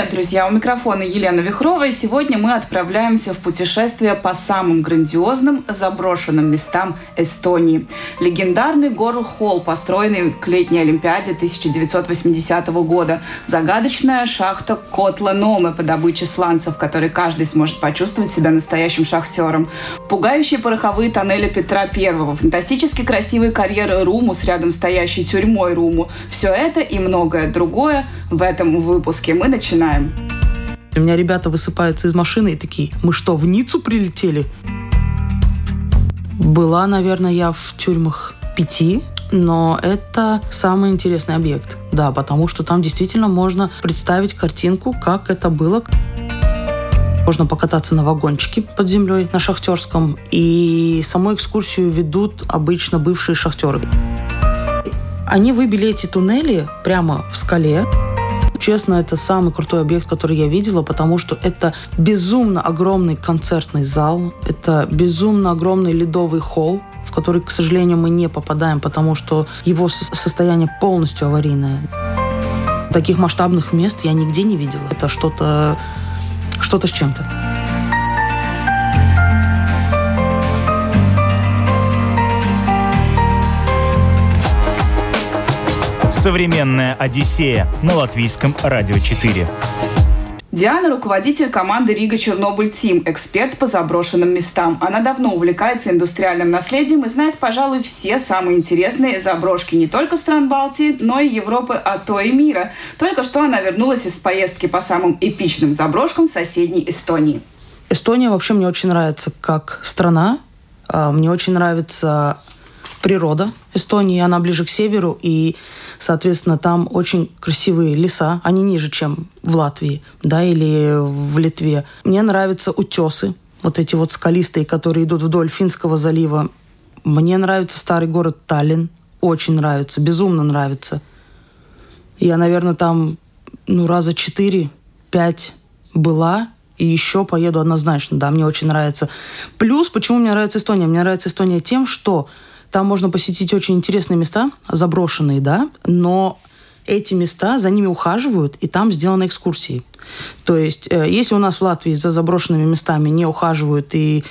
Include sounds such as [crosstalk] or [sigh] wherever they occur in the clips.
Привет, друзья! У микрофона Елена Вихрова, и сегодня мы отправляемся в путешествие по самым грандиозным заброшенным местам Эстонии. Легендарный Горл-Холл, построенный к летней Олимпиаде 1980 года. Загадочная шахта Котла-Номе по добыче сланцев, в которой каждый сможет почувствовать себя настоящим шахтером. Пугающие пороховые тоннели Петра Первого, фантастически красивый карьер Румус рядом стоящей тюрьмой Руму. Все это и многое другое в этом выпуске. Мы начинаем. У меня ребята высыпаются из машины и такие, мы что, в Ниццу прилетели? Была, наверное, я в тюрьмах пяти, но это самый интересный объект. Да, потому что там действительно можно представить картинку, как это было. Можно покататься на вагончике под землей на шахтерском. И саму экскурсию ведут обычно бывшие шахтеры. Они выбили эти туннели прямо в скале. Честно, это самый крутой объект, который я видела, потому что это безумно огромный концертный зал, это безумно огромный ледовый холл, в который, к сожалению, мы не попадаем, потому что его состояние полностью аварийное. Таких масштабных мест я нигде не видела. Это что-то что-то с чем-то. Современная Одиссея на латвийском радио 4. Диана – руководитель команды Рига Чернобыль Тим, эксперт по заброшенным местам. Она давно увлекается индустриальным наследием и знает, пожалуй, все самые интересные заброшки не только стран Балтии, но и Европы, а то и мира. Только что она вернулась из поездки по самым эпичным заброшкам соседней Эстонии. Эстония вообще мне очень нравится как страна. А, мне очень нравится природа Эстонии. Она ближе к северу, и Соответственно, там очень красивые леса, они ниже, чем в Латвии, да, или в Литве. Мне нравятся утесы, вот эти вот скалистые, которые идут вдоль Финского залива. Мне нравится старый город Таллин, очень нравится, безумно нравится. Я, наверное, там ну, раза четыре-пять была, и еще поеду однозначно, да, мне очень нравится. Плюс, почему мне нравится Эстония? Мне нравится Эстония тем, что там можно посетить очень интересные места, заброшенные, да, но эти места, за ними ухаживают, и там сделаны экскурсии. То есть, э, если у нас в Латвии за заброшенными местами не ухаживают и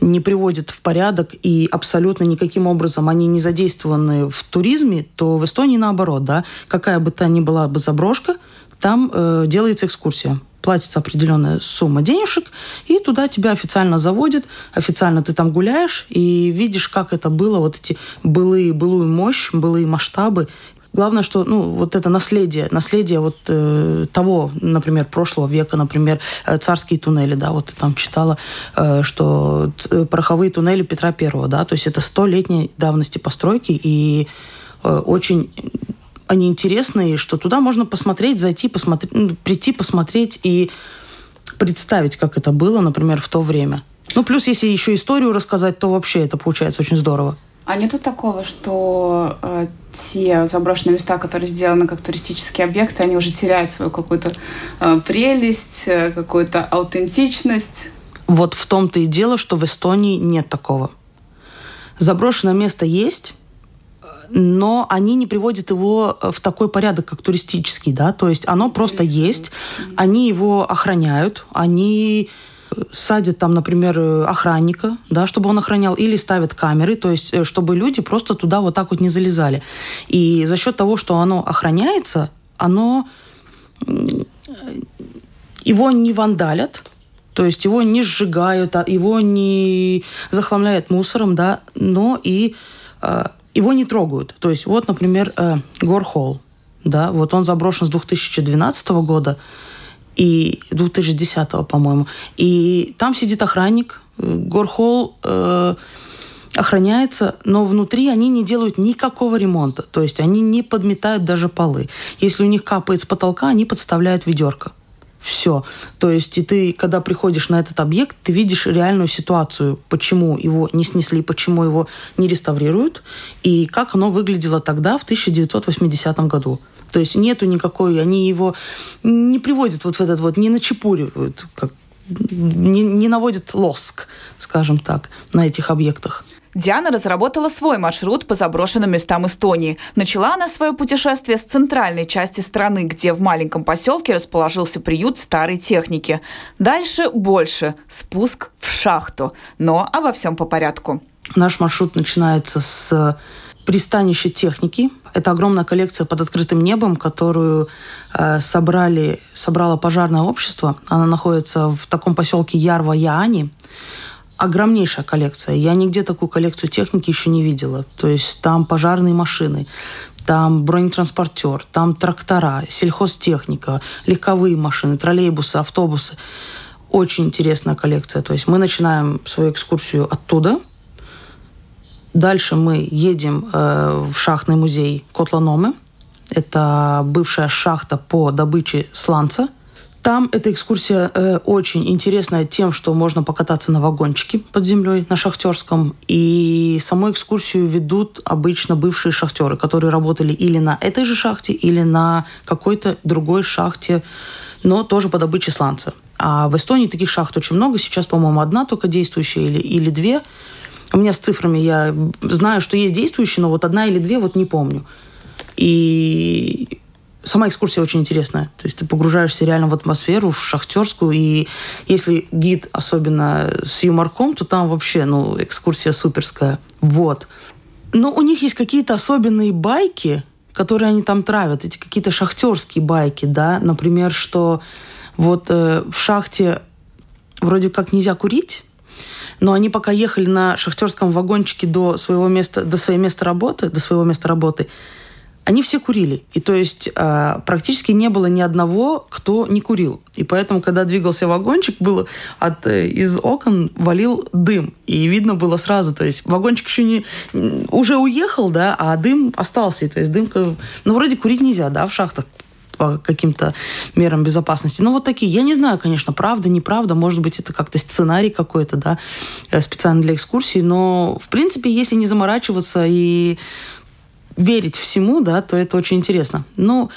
не приводят в порядок, и абсолютно никаким образом они не задействованы в туризме, то в Эстонии наоборот, да, какая бы то ни была бы заброшка, там э, делается экскурсия платится определенная сумма денежек, и туда тебя официально заводят, официально ты там гуляешь и видишь, как это было, вот эти былые, былую мощь, былые масштабы. Главное, что ну, вот это наследие, наследие вот э, того, например, прошлого века, например, э, царские туннели, да, вот ты там читала, э, что э, пороховые туннели Петра Первого, да, то есть это столетней давности постройки и э, очень они интересные, что туда можно посмотреть, зайти, посмотреть, ну, прийти, посмотреть и представить, как это было, например, в то время. Ну, плюс, если еще историю рассказать, то вообще это получается очень здорово. А нету такого, что э, те заброшенные места, которые сделаны как туристические объекты, они уже теряют свою какую-то э, прелесть, э, какую-то аутентичность? Вот в том-то и дело, что в Эстонии нет такого. Заброшенное место есть, но они не приводят его э, в такой порядок, как туристический, да, то есть оно просто есть, они его охраняют, они э, садят там, например, э, охранника, да, чтобы он охранял, или ставят камеры, то есть чтобы люди просто туда вот так вот не залезали. И за счет того, что оно охраняется, оно его не вандалят, то есть его не сжигают, а его не захламляют мусором, да, но и его не трогают. То есть вот, например, э, Горхолл, да, вот он заброшен с 2012 года и 2010, по-моему. И там сидит охранник. Горхолл э, охраняется, но внутри они не делают никакого ремонта. То есть они не подметают даже полы. Если у них капает с потолка, они подставляют ведерко. Все. То есть и ты, когда приходишь на этот объект, ты видишь реальную ситуацию, почему его не снесли, почему его не реставрируют, и как оно выглядело тогда, в 1980 году. То есть нету никакой, они его не приводят вот в этот вот, не начепуривают, как не, не наводит лоск, скажем так, на этих объектах. Диана разработала свой маршрут по заброшенным местам Эстонии. Начала она свое путешествие с центральной части страны, где в маленьком поселке расположился приют старой техники. Дальше больше – спуск в шахту. Но обо всем по порядку. Наш маршрут начинается с пристанища техники. Это огромная коллекция под открытым небом, которую э, собрали, собрало пожарное общество. Она находится в таком поселке Ярва-Яани огромнейшая коллекция. Я нигде такую коллекцию техники еще не видела. То есть там пожарные машины, там бронетранспортер, там трактора, сельхозтехника, легковые машины, троллейбусы, автобусы. Очень интересная коллекция. То есть мы начинаем свою экскурсию оттуда. Дальше мы едем э, в шахтный музей Котланомы. Это бывшая шахта по добыче сланца – там эта экскурсия э, очень интересная тем, что можно покататься на вагончике под землей на Шахтерском. И саму экскурсию ведут обычно бывшие шахтеры, которые работали или на этой же шахте, или на какой-то другой шахте, но тоже по добыче сланца. А в Эстонии таких шахт очень много. Сейчас, по-моему, одна только действующая или, или две. У меня с цифрами я знаю, что есть действующие, но вот одна или две вот не помню. И сама экскурсия очень интересная. То есть ты погружаешься реально в атмосферу, в шахтерскую, и если гид особенно с юморком, то там вообще, ну, экскурсия суперская. Вот. Но у них есть какие-то особенные байки, которые они там травят, эти какие-то шахтерские байки, да, например, что вот э, в шахте вроде как нельзя курить, но они пока ехали на шахтерском вагончике до своего места, до своего места работы, до своего места работы, они все курили. И то есть э, практически не было ни одного, кто не курил. И поэтому, когда двигался вагончик, было от, э, из окон валил дым. И видно было сразу, то есть вагончик еще не уже уехал, да, а дым остался. И, то есть дымка... Ну, вроде курить нельзя, да, в шахтах по каким-то мерам безопасности. Ну, вот такие. Я не знаю, конечно, правда, неправда. Может быть, это как-то сценарий какой-то, да, э, специально для экскурсии. Но, в принципе, если не заморачиваться и верить всему, да, то это очень интересно. Ну,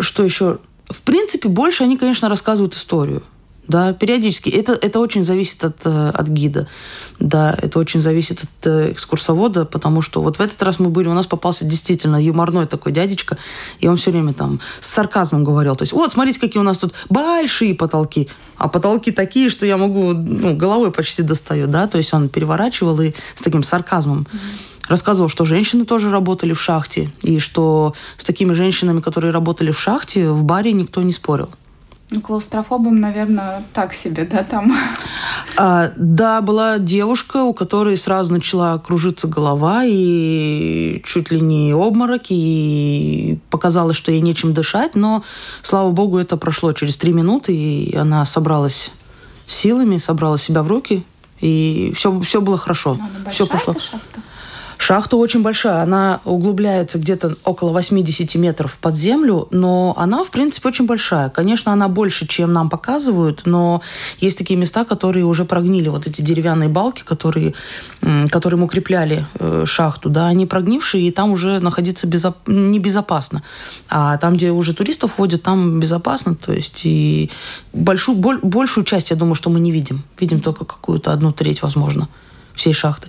что еще? В принципе, больше они, конечно, рассказывают историю. Да, периодически. Это, это очень зависит от, э, от гида. Да, это очень зависит от э, экскурсовода, потому что вот в этот раз мы были, у нас попался действительно юморной такой дядечка, и он все время там с сарказмом говорил. То есть, вот, смотрите, какие у нас тут большие потолки. А потолки такие, что я могу, ну, головой почти достаю, да. То есть он переворачивал и с таким сарказмом. Mm-hmm рассказывал, что женщины тоже работали в шахте, и что с такими женщинами, которые работали в шахте, в баре никто не спорил. Ну, клаустрофобом, наверное, так себе, да, там? А, да, была девушка, у которой сразу начала кружиться голова, и чуть ли не обморок, и показалось, что ей нечем дышать, но, слава богу, это прошло через три минуты, и она собралась силами, собрала себя в руки, и все, все было хорошо. Она все пошло. шахта? Шахта очень большая, она углубляется где-то около 80 метров под землю, но она, в принципе, очень большая. Конечно, она больше, чем нам показывают, но есть такие места, которые уже прогнили. Вот эти деревянные балки, которые, которым укрепляли э, шахту, да, они прогнившие, и там уже находиться безоп... небезопасно. А там, где уже туристов ходят, там безопасно. То есть и большую, большую часть, я думаю, что мы не видим. Видим только какую-то одну треть, возможно, всей шахты.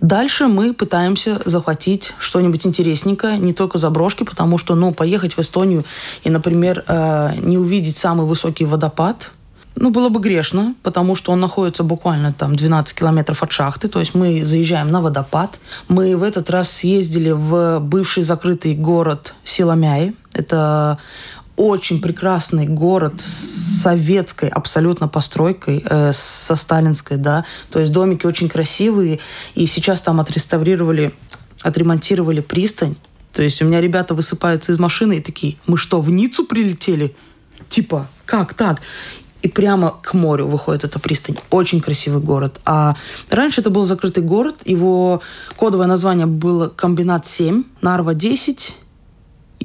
Дальше мы пытаемся захватить что-нибудь интересненькое, не только заброшки, потому что, ну, поехать в Эстонию и, например, э, не увидеть самый высокий водопад, ну, было бы грешно, потому что он находится буквально там 12 километров от шахты. То есть мы заезжаем на водопад. Мы в этот раз съездили в бывший закрытый город Силамяи. Это очень прекрасный город с советской абсолютно постройкой, э, со сталинской, да. То есть домики очень красивые, и сейчас там отреставрировали, отремонтировали пристань. То есть у меня ребята высыпаются из машины и такие, мы что, в Ниццу прилетели? Типа, как так? И прямо к морю выходит эта пристань. Очень красивый город. А раньше это был закрытый город. Его кодовое название было «Комбинат 7», «Нарва 10»,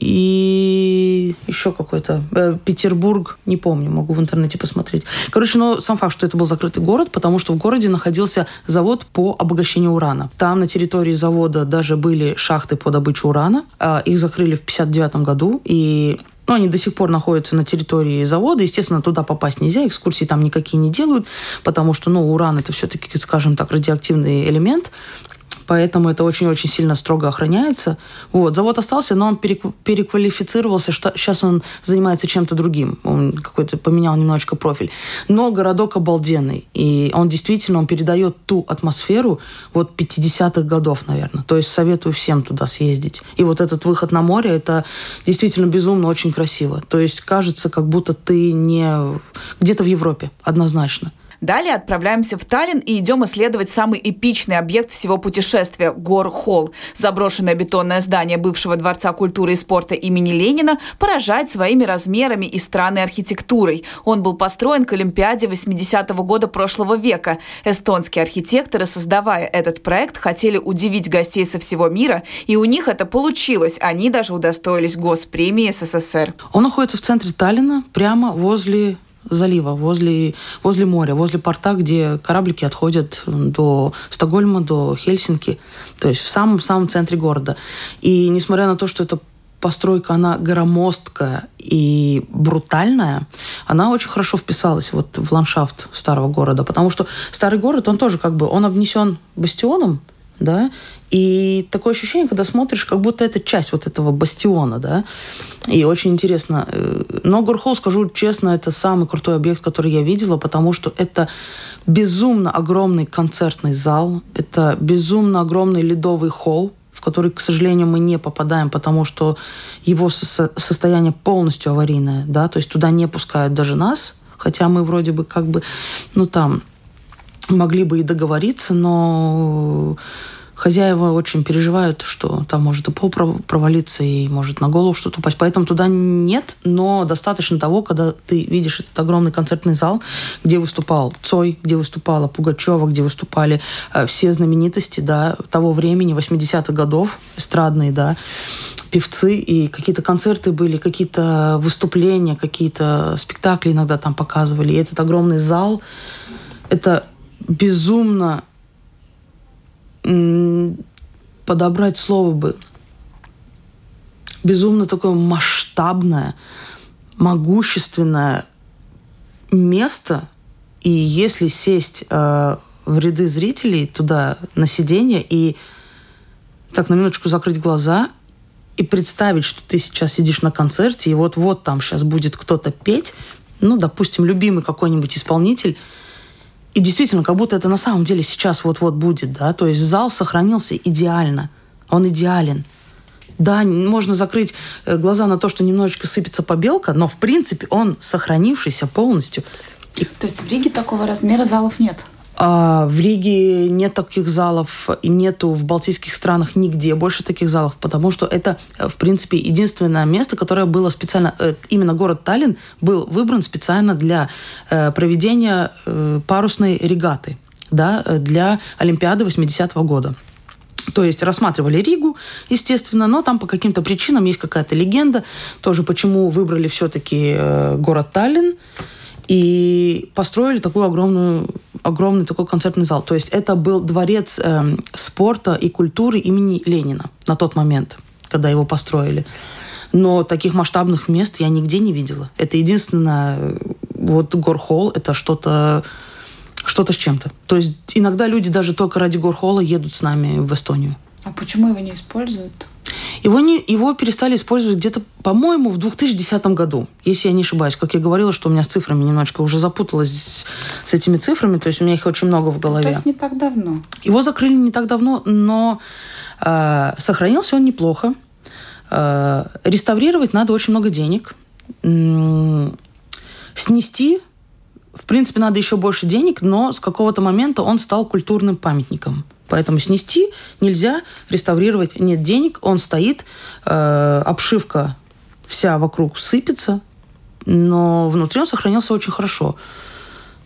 и еще какой-то э, Петербург, не помню, могу в интернете посмотреть. Короче, но сам факт, что это был закрытый город, потому что в городе находился завод по обогащению урана. Там на территории завода даже были шахты по добыче урана. Э, их закрыли в 59 году, и Но они до сих пор находятся на территории завода. Естественно, туда попасть нельзя, экскурсии там никакие не делают, потому что, ну, уран это все-таки, скажем так, радиоактивный элемент поэтому это очень-очень сильно строго охраняется. Вот. Завод остался, но он переквалифицировался, что сейчас он занимается чем-то другим. Он какой-то поменял немножечко профиль. Но городок обалденный, и он действительно он передает ту атмосферу вот 50-х годов, наверное. То есть советую всем туда съездить. И вот этот выход на море, это действительно безумно очень красиво. То есть кажется, как будто ты не где-то в Европе, однозначно. Далее отправляемся в Таллин и идем исследовать самый эпичный объект всего путешествия – Гор-Холл. Заброшенное бетонное здание бывшего Дворца культуры и спорта имени Ленина поражает своими размерами и странной архитектурой. Он был построен к Олимпиаде 80-го года прошлого века. Эстонские архитекторы, создавая этот проект, хотели удивить гостей со всего мира, и у них это получилось. Они даже удостоились госпремии СССР. Он находится в центре Таллина, прямо возле залива, возле, возле моря, возле порта, где кораблики отходят до Стокгольма, до Хельсинки, то есть в самом-самом центре города. И несмотря на то, что это постройка, она громоздкая и брутальная, она очень хорошо вписалась вот в ландшафт старого города, потому что старый город, он тоже как бы, он обнесен бастионом, да, и такое ощущение, когда смотришь, как будто это часть вот этого бастиона, да. И очень интересно. Э, но Гурхол, скажу честно, это самый крутой объект, который я видела, потому что это безумно огромный концертный зал, это безумно огромный ледовый холл, в который, к сожалению, мы не попадаем, потому что его со- состояние полностью аварийное, да, то есть туда не пускают даже нас, хотя мы вроде бы как бы, ну там, могли бы и договориться, но хозяева очень переживают, что там может и пол провалиться, и может на голову что-то упасть. Поэтому туда нет, но достаточно того, когда ты видишь этот огромный концертный зал, где выступал Цой, где выступала Пугачева, где выступали э, все знаменитости да, того времени, 80-х годов, эстрадные, да, певцы, и какие-то концерты были, какие-то выступления, какие-то спектакли иногда там показывали. И этот огромный зал, это безумно подобрать слово бы. Безумно такое масштабное, могущественное место, и если сесть э, в ряды зрителей туда на сиденье и так на минуточку закрыть глаза и представить, что ты сейчас сидишь на концерте, и вот-вот там сейчас будет кто-то петь, ну, допустим, любимый какой-нибудь исполнитель – и действительно, как будто это на самом деле сейчас вот-вот будет, да, то есть зал сохранился идеально, он идеален. Да, можно закрыть э, глаза на то, что немножечко сыпется побелка, но в принципе он сохранившийся полностью. То есть в Риге такого размера залов нет? А в Риге нет таких залов и нету в балтийских странах нигде больше таких залов, потому что это, в принципе, единственное место, которое было специально, э, именно город Таллин был выбран специально для э, проведения э, парусной регаты, да, для Олимпиады 80-го года. То есть рассматривали Ригу, естественно, но там по каким-то причинам есть какая-то легенда, тоже почему выбрали все-таки город Таллин и построили такую огромную огромный такой концертный зал. То есть это был дворец э, спорта и культуры имени Ленина на тот момент, когда его построили. Но таких масштабных мест я нигде не видела. Это единственное, э, вот Горхолл, это что-то что-то с чем-то. То есть иногда люди даже только ради Горхола едут с нами в Эстонию. А почему его не используют? Его, не, его перестали использовать где-то, по-моему, в 2010 году, если я не ошибаюсь. Как я говорила, что у меня с цифрами немножечко уже запуталась с этими цифрами, то есть у меня их очень много в голове. То есть не так давно? Его закрыли не так давно, но э, сохранился он неплохо. Э, реставрировать надо очень много денег. Снести в принципе, надо еще больше денег, но с какого-то момента он стал культурным памятником. Поэтому снести нельзя, реставрировать нет денег, он стоит, э, обшивка вся вокруг сыпется, но внутри он сохранился очень хорошо.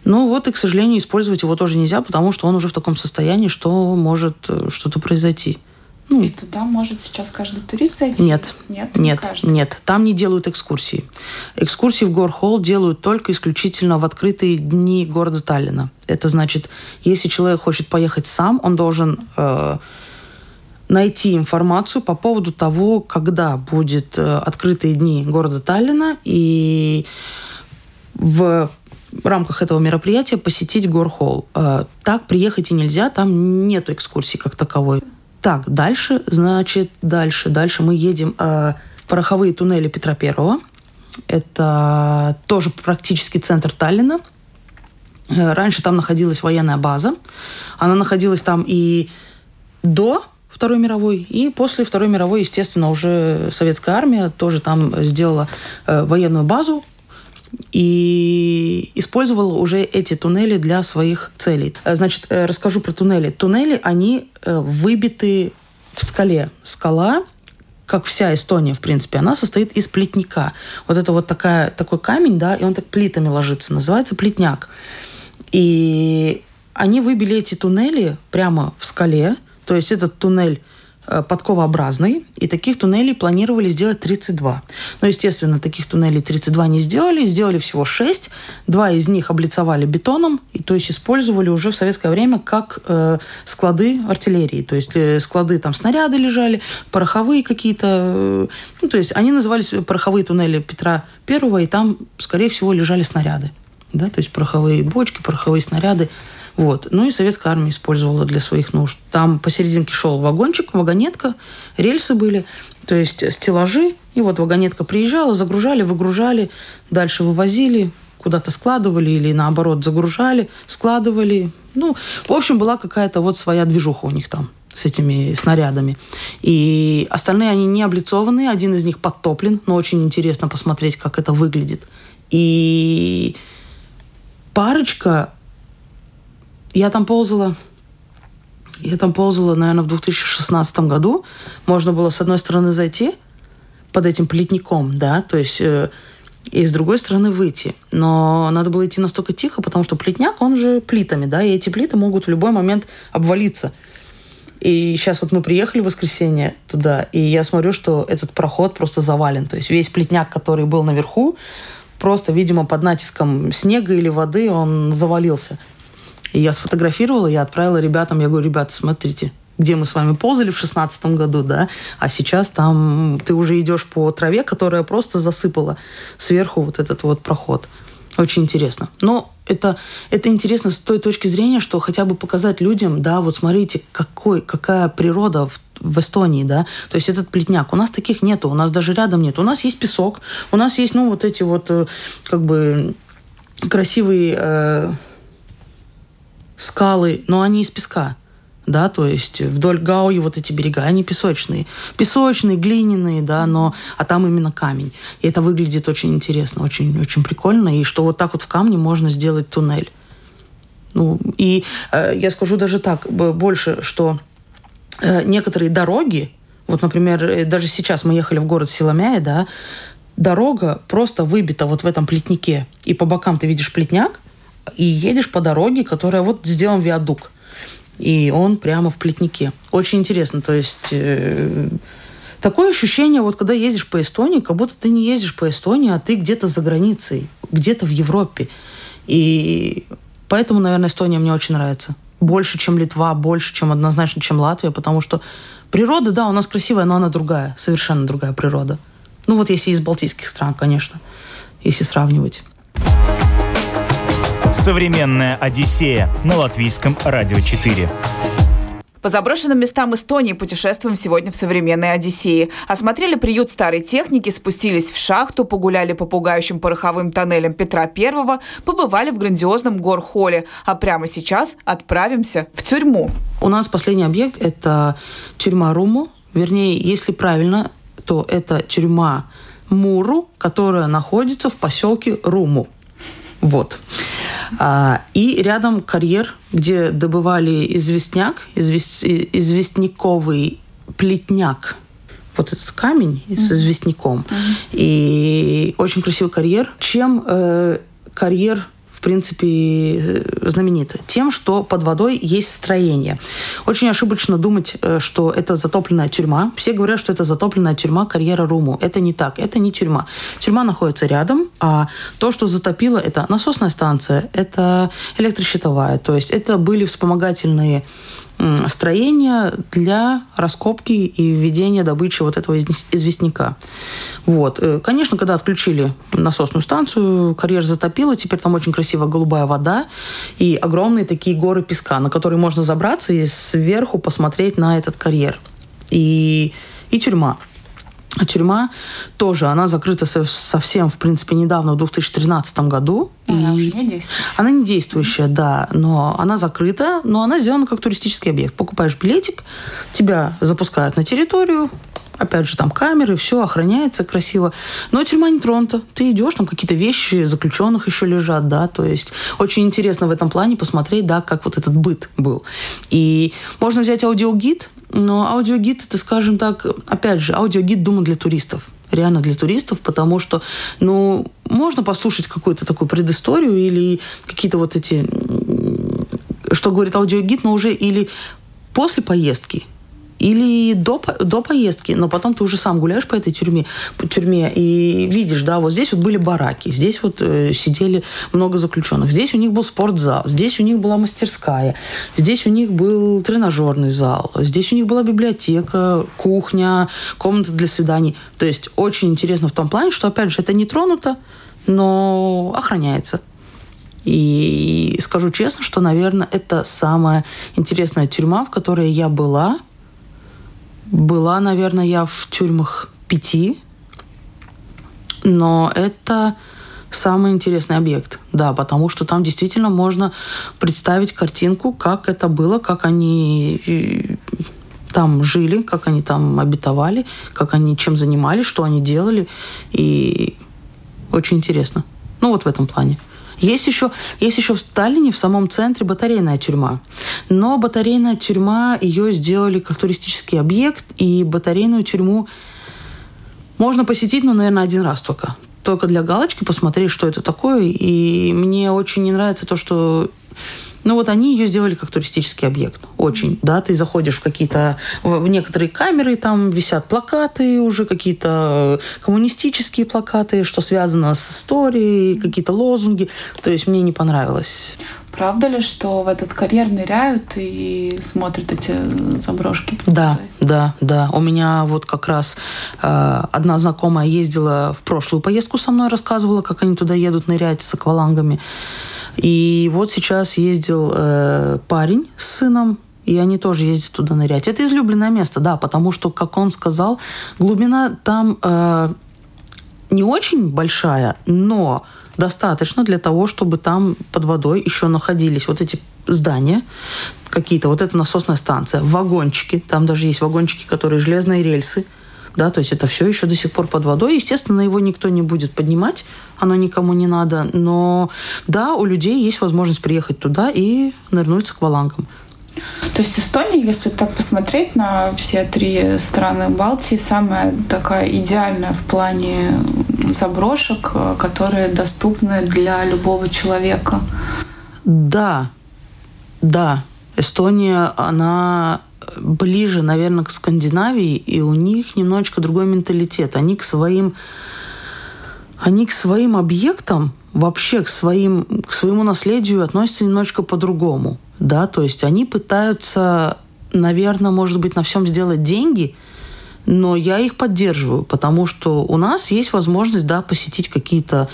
Ну вот, и, к сожалению, использовать его тоже нельзя, потому что он уже в таком состоянии, что может э, что-то произойти. Ну, и туда может сейчас каждый турист зайти? Нет. Нет? Нет, не нет. Там не делают экскурсии. Экскурсии в Горхолл делают только исключительно в открытые дни города Таллина. Это значит, если человек хочет поехать сам, он должен э, найти информацию по поводу того, когда будет э, открытые дни города Таллина и в рамках этого мероприятия посетить Горхолл. Э, так приехать и нельзя, там нет экскурсии как таковой. Так, дальше, значит, дальше, дальше мы едем э, в пороховые туннели Петра Первого. Это тоже практически центр Таллина. Раньше там находилась военная база. Она находилась там и до Второй мировой. И после Второй мировой, естественно, уже советская армия тоже там сделала э, военную базу и использовала уже эти туннели для своих целей. Э, значит, э, расскажу про туннели. Туннели, они э, выбиты в скале. Скала как вся Эстония, в принципе, она состоит из плитника. Вот это вот такая, такой камень, да, и он так плитами ложится, называется плитняк. И они выбили эти туннели прямо в скале, то есть этот туннель подковообразный, и таких туннелей планировали сделать 32. Но, естественно, таких туннелей 32 не сделали, сделали всего 6. Два из них облицовали бетоном, и то есть использовали уже в советское время как э, склады артиллерии. То есть э, склады там снаряды лежали, пороховые какие-то. Э, ну, то есть они назывались пороховые туннели Петра Первого, и там, скорее всего, лежали снаряды. Да? То есть пороховые бочки, пороховые снаряды. Вот. Ну и советская армия использовала для своих нужд. Там посерединке шел вагончик, вагонетка, рельсы были, то есть стеллажи. И вот вагонетка приезжала, загружали, выгружали, дальше вывозили, куда-то складывали или наоборот загружали, складывали. Ну, в общем, была какая-то вот своя движуха у них там с этими снарядами. И остальные они не облицованы, один из них подтоплен, но очень интересно посмотреть, как это выглядит. И парочка я там ползала, я там ползала, наверное, в 2016 году. Можно было, с одной стороны, зайти под этим плетником, да, то есть э, и с другой стороны выйти. Но надо было идти настолько тихо, потому что плетняк, он же плитами, да, и эти плиты могут в любой момент обвалиться. И сейчас вот мы приехали в воскресенье туда, и я смотрю, что этот проход просто завален. То есть весь плетняк, который был наверху, просто, видимо, под натиском снега или воды он завалился. И я сфотографировала, я отправила ребятам, я говорю, ребята, смотрите, где мы с вами ползали в шестнадцатом году, да, а сейчас там ты уже идешь по траве, которая просто засыпала сверху вот этот вот проход. Очень интересно. Но это, это интересно с той точки зрения, что хотя бы показать людям, да, вот смотрите, какой, какая природа в, в Эстонии, да, то есть этот плетняк. У нас таких нету, у нас даже рядом нет. У нас есть песок, у нас есть, ну, вот эти вот, э, как бы, красивые э, скалы, но они из песка. Да, то есть вдоль Гауи вот эти берега, они песочные. Песочные, глиняные, да, но... А там именно камень. И это выглядит очень интересно, очень, очень прикольно. И что вот так вот в камне можно сделать туннель. Ну, и э, я скажу даже так, больше, что э, некоторые дороги, вот, например, э, даже сейчас мы ехали в город Силомяя, да, дорога просто выбита вот в этом плетнике. И по бокам ты видишь плетняк, и едешь по дороге, которая вот сделан виадук. И он прямо в плетнике. Очень интересно. То есть э, такое ощущение, вот когда ездишь по Эстонии, как будто ты не ездишь по Эстонии, а ты где-то за границей, где-то в Европе. И поэтому, наверное, Эстония мне очень нравится. Больше, чем Литва, больше, чем однозначно, чем Латвия, потому что природа, да, у нас красивая, но она другая, совершенно другая природа. Ну вот если из балтийских стран, конечно, если сравнивать. Современная Одиссея на латвийском радио 4. По заброшенным местам Эстонии путешествуем сегодня в современной Одиссее. Осмотрели приют старой техники, спустились в шахту, погуляли по пугающим пороховым тоннелям Петра Первого, побывали в грандиозном горхоле. А прямо сейчас отправимся в тюрьму. У нас последний объект – это тюрьма Руму. Вернее, если правильно, то это тюрьма Муру, которая находится в поселке Руму. Вот. А, и рядом карьер, где добывали известняк, извест, известняковый плетняк. Вот этот камень mm-hmm. с известняком. Mm-hmm. И очень красивый карьер. Чем э, карьер принципе, э, знаменита тем, что под водой есть строение. Очень ошибочно думать, э, что это затопленная тюрьма. Все говорят, что это затопленная тюрьма карьера Руму. Это не так, это не тюрьма. Тюрьма находится рядом, а то, что затопило, это насосная станция, это электрощитовая. То есть это были вспомогательные строение для раскопки и введения добычи вот этого известняка. Вот. Э, конечно, когда отключили насосную станцию, карьер затопило, теперь там очень красивая голубая вода и огромные такие горы песка, на которые можно забраться и сверху посмотреть на этот карьер. И, и тюрьма. А тюрьма тоже, она закрыта совсем, в принципе, недавно, в 2013 году. Она и... уже не действующая. Она не действующая, да, но она закрыта, но она сделана как туристический объект. Покупаешь билетик, тебя запускают на территорию, опять же, там камеры, все охраняется красиво. Но тюрьма не тронута. Ты идешь, там какие-то вещи заключенных еще лежат, да, то есть очень интересно в этом плане посмотреть, да, как вот этот быт был. И можно взять аудиогид, но аудиогид, это, скажем так, опять же, аудиогид думаю для туристов. Реально для туристов, потому что, ну, можно послушать какую-то такую предысторию или какие-то вот эти, что говорит аудиогид, но уже или после поездки, или до, до поездки, но потом ты уже сам гуляешь по этой тюрьме, по тюрьме и видишь, да, вот здесь вот были бараки, здесь вот э, сидели много заключенных, здесь у них был спортзал, здесь у них была мастерская, здесь у них был тренажерный зал, здесь у них была библиотека, кухня, комната для свиданий. То есть очень интересно в том плане, что, опять же, это не тронуто, но охраняется. И скажу честно, что, наверное, это самая интересная тюрьма, в которой я была – была, наверное, я в тюрьмах пяти, но это самый интересный объект, да, потому что там действительно можно представить картинку, как это было, как они э, там жили, как они там обитовали, как они чем занимались, что они делали, и очень интересно. Ну вот в этом плане. Есть еще, есть еще в Сталине, в самом центре, батарейная тюрьма. Но батарейная тюрьма, ее сделали как туристический объект, и батарейную тюрьму можно посетить, ну, наверное, один раз только. Только для галочки посмотреть, что это такое. И мне очень не нравится то, что ну вот они ее сделали как туристический объект. Очень. Да, ты заходишь в какие-то... В некоторые камеры, там висят плакаты уже, какие-то коммунистические плакаты, что связано с историей, какие-то лозунги. То есть мне не понравилось. Правда ли, что в этот карьер ныряют и смотрят эти заброшки? Да, да, да. У меня вот как раз э, одна знакомая ездила в прошлую поездку со мной, рассказывала, как они туда едут нырять с аквалангами. И вот сейчас ездил э, парень с сыном, и они тоже ездят туда нырять. Это излюбленное место, да, потому что, как он сказал, глубина там э, не очень большая, но достаточно для того, чтобы там под водой еще находились вот эти здания какие-то, вот эта насосная станция, вагончики, там даже есть вагончики, которые железные рельсы, да, то есть это все еще до сих пор под водой. Естественно, его никто не будет поднимать, оно никому не надо, но да, у людей есть возможность приехать туда и нырнуть с аквалангом. То есть Эстония, если так посмотреть на все три страны Балтии, самая такая идеальная в плане заброшек, которые доступны для любого человека. Да, да. Эстония, она ближе, наверное, к Скандинавии, и у них немножечко другой менталитет. Они к своим, они к своим объектам, вообще к, своим, к своему наследию относятся немножечко по-другому. Да? То есть они пытаются, наверное, может быть, на всем сделать деньги, но я их поддерживаю, потому что у нас есть возможность да, посетить какие-то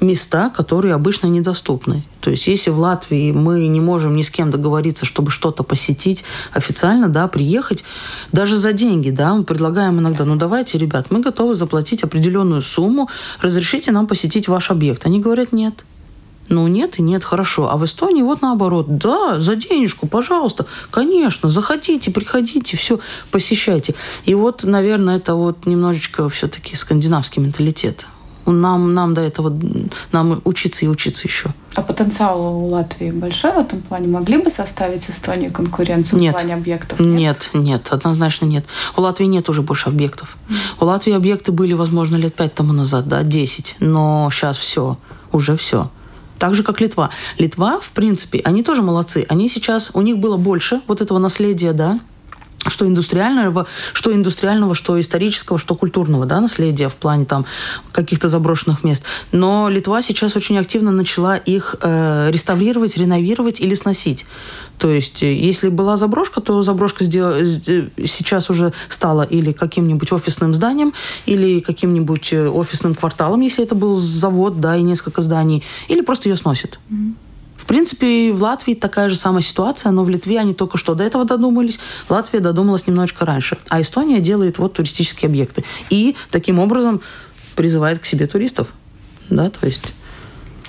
места, которые обычно недоступны. То есть если в Латвии мы не можем ни с кем договориться, чтобы что-то посетить официально, да, приехать, даже за деньги, да, мы предлагаем иногда, ну давайте, ребят, мы готовы заплатить определенную сумму, разрешите нам посетить ваш объект. Они говорят нет. Ну, нет и нет, хорошо. А в Эстонии вот наоборот. Да, за денежку, пожалуйста. Конечно, заходите, приходите, все, посещайте. И вот, наверное, это вот немножечко все-таки скандинавский менталитет. Нам, нам до этого, нам учиться и учиться еще. А потенциал у Латвии большой в этом плане? Могли бы составить с Эстонией конкуренцию нет. в плане объектов? Нет? нет, нет, однозначно нет. У Латвии нет уже больше объектов. Mm. У Латвии объекты были, возможно, лет пять тому назад, да, 10. Но сейчас все, уже все. Так же, как Литва. Литва, в принципе, они тоже молодцы. Они сейчас, у них было больше вот этого наследия, да, что индустриального, что индустриального, что исторического, что культурного, да, наследия в плане там каких-то заброшенных мест. Но Литва сейчас очень активно начала их э, реставрировать, реновировать или сносить. То есть, э, если была заброшка, то заброшка сдел... Э, сейчас уже стала или каким-нибудь офисным зданием, или каким-нибудь э, офисным кварталом, если это был завод, да, и несколько зданий, или просто ее сносит. Mm-hmm. В принципе, в Латвии такая же самая ситуация, но в Литве они только что до этого додумались. Латвия додумалась немножечко раньше. А Эстония делает вот туристические объекты. И таким образом призывает к себе туристов. Да, то есть...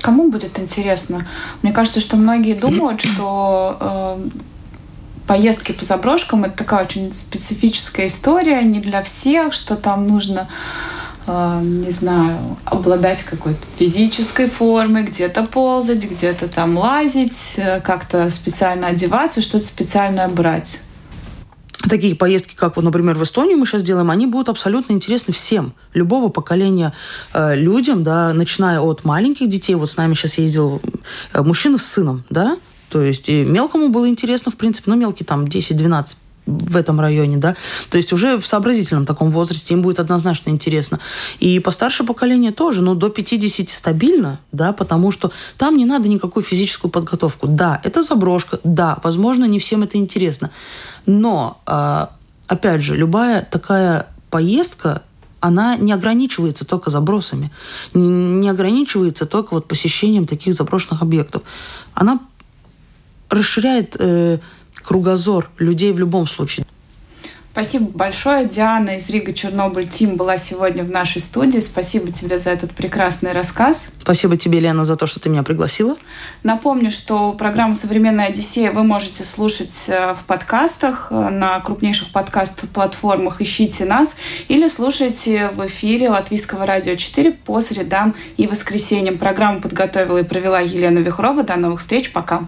Кому будет интересно? Мне кажется, что многие думают, [clears throat] что э, поездки по заброшкам это такая очень специфическая история, не для всех, что там нужно не знаю, обладать какой-то физической формой, где-то ползать, где-то там лазить, э, как-то специально одеваться, что-то специальное брать. Такие поездки, как вот, например, в Эстонию мы сейчас делаем, они будут абсолютно интересны всем, любого поколения э, людям, да, начиная от маленьких детей. Вот с нами сейчас ездил э, мужчина с сыном, да, то есть и мелкому было интересно, в принципе, ну, мелкий там 10-12 в этом районе, да, то есть уже в сообразительном таком возрасте им будет однозначно интересно. И постарше поколение тоже, но до 50 стабильно, да, потому что там не надо никакую физическую подготовку. Да, это заброшка, да, возможно, не всем это интересно, но, а, опять же, любая такая поездка, она не ограничивается только забросами, не ограничивается только вот посещением таких заброшенных объектов. Она расширяет э, кругозор людей в любом случае. Спасибо большое. Диана из Рига Чернобыль Тим была сегодня в нашей студии. Спасибо тебе за этот прекрасный рассказ. Спасибо тебе, Лена, за то, что ты меня пригласила. Напомню, что программу «Современная Одиссея» вы можете слушать э, в подкастах э, на крупнейших подкаст-платформах. Ищите нас или слушайте в эфире Латвийского радио 4 по средам и воскресеньям. Программу подготовила и провела Елена Вихрова. До новых встреч. Пока.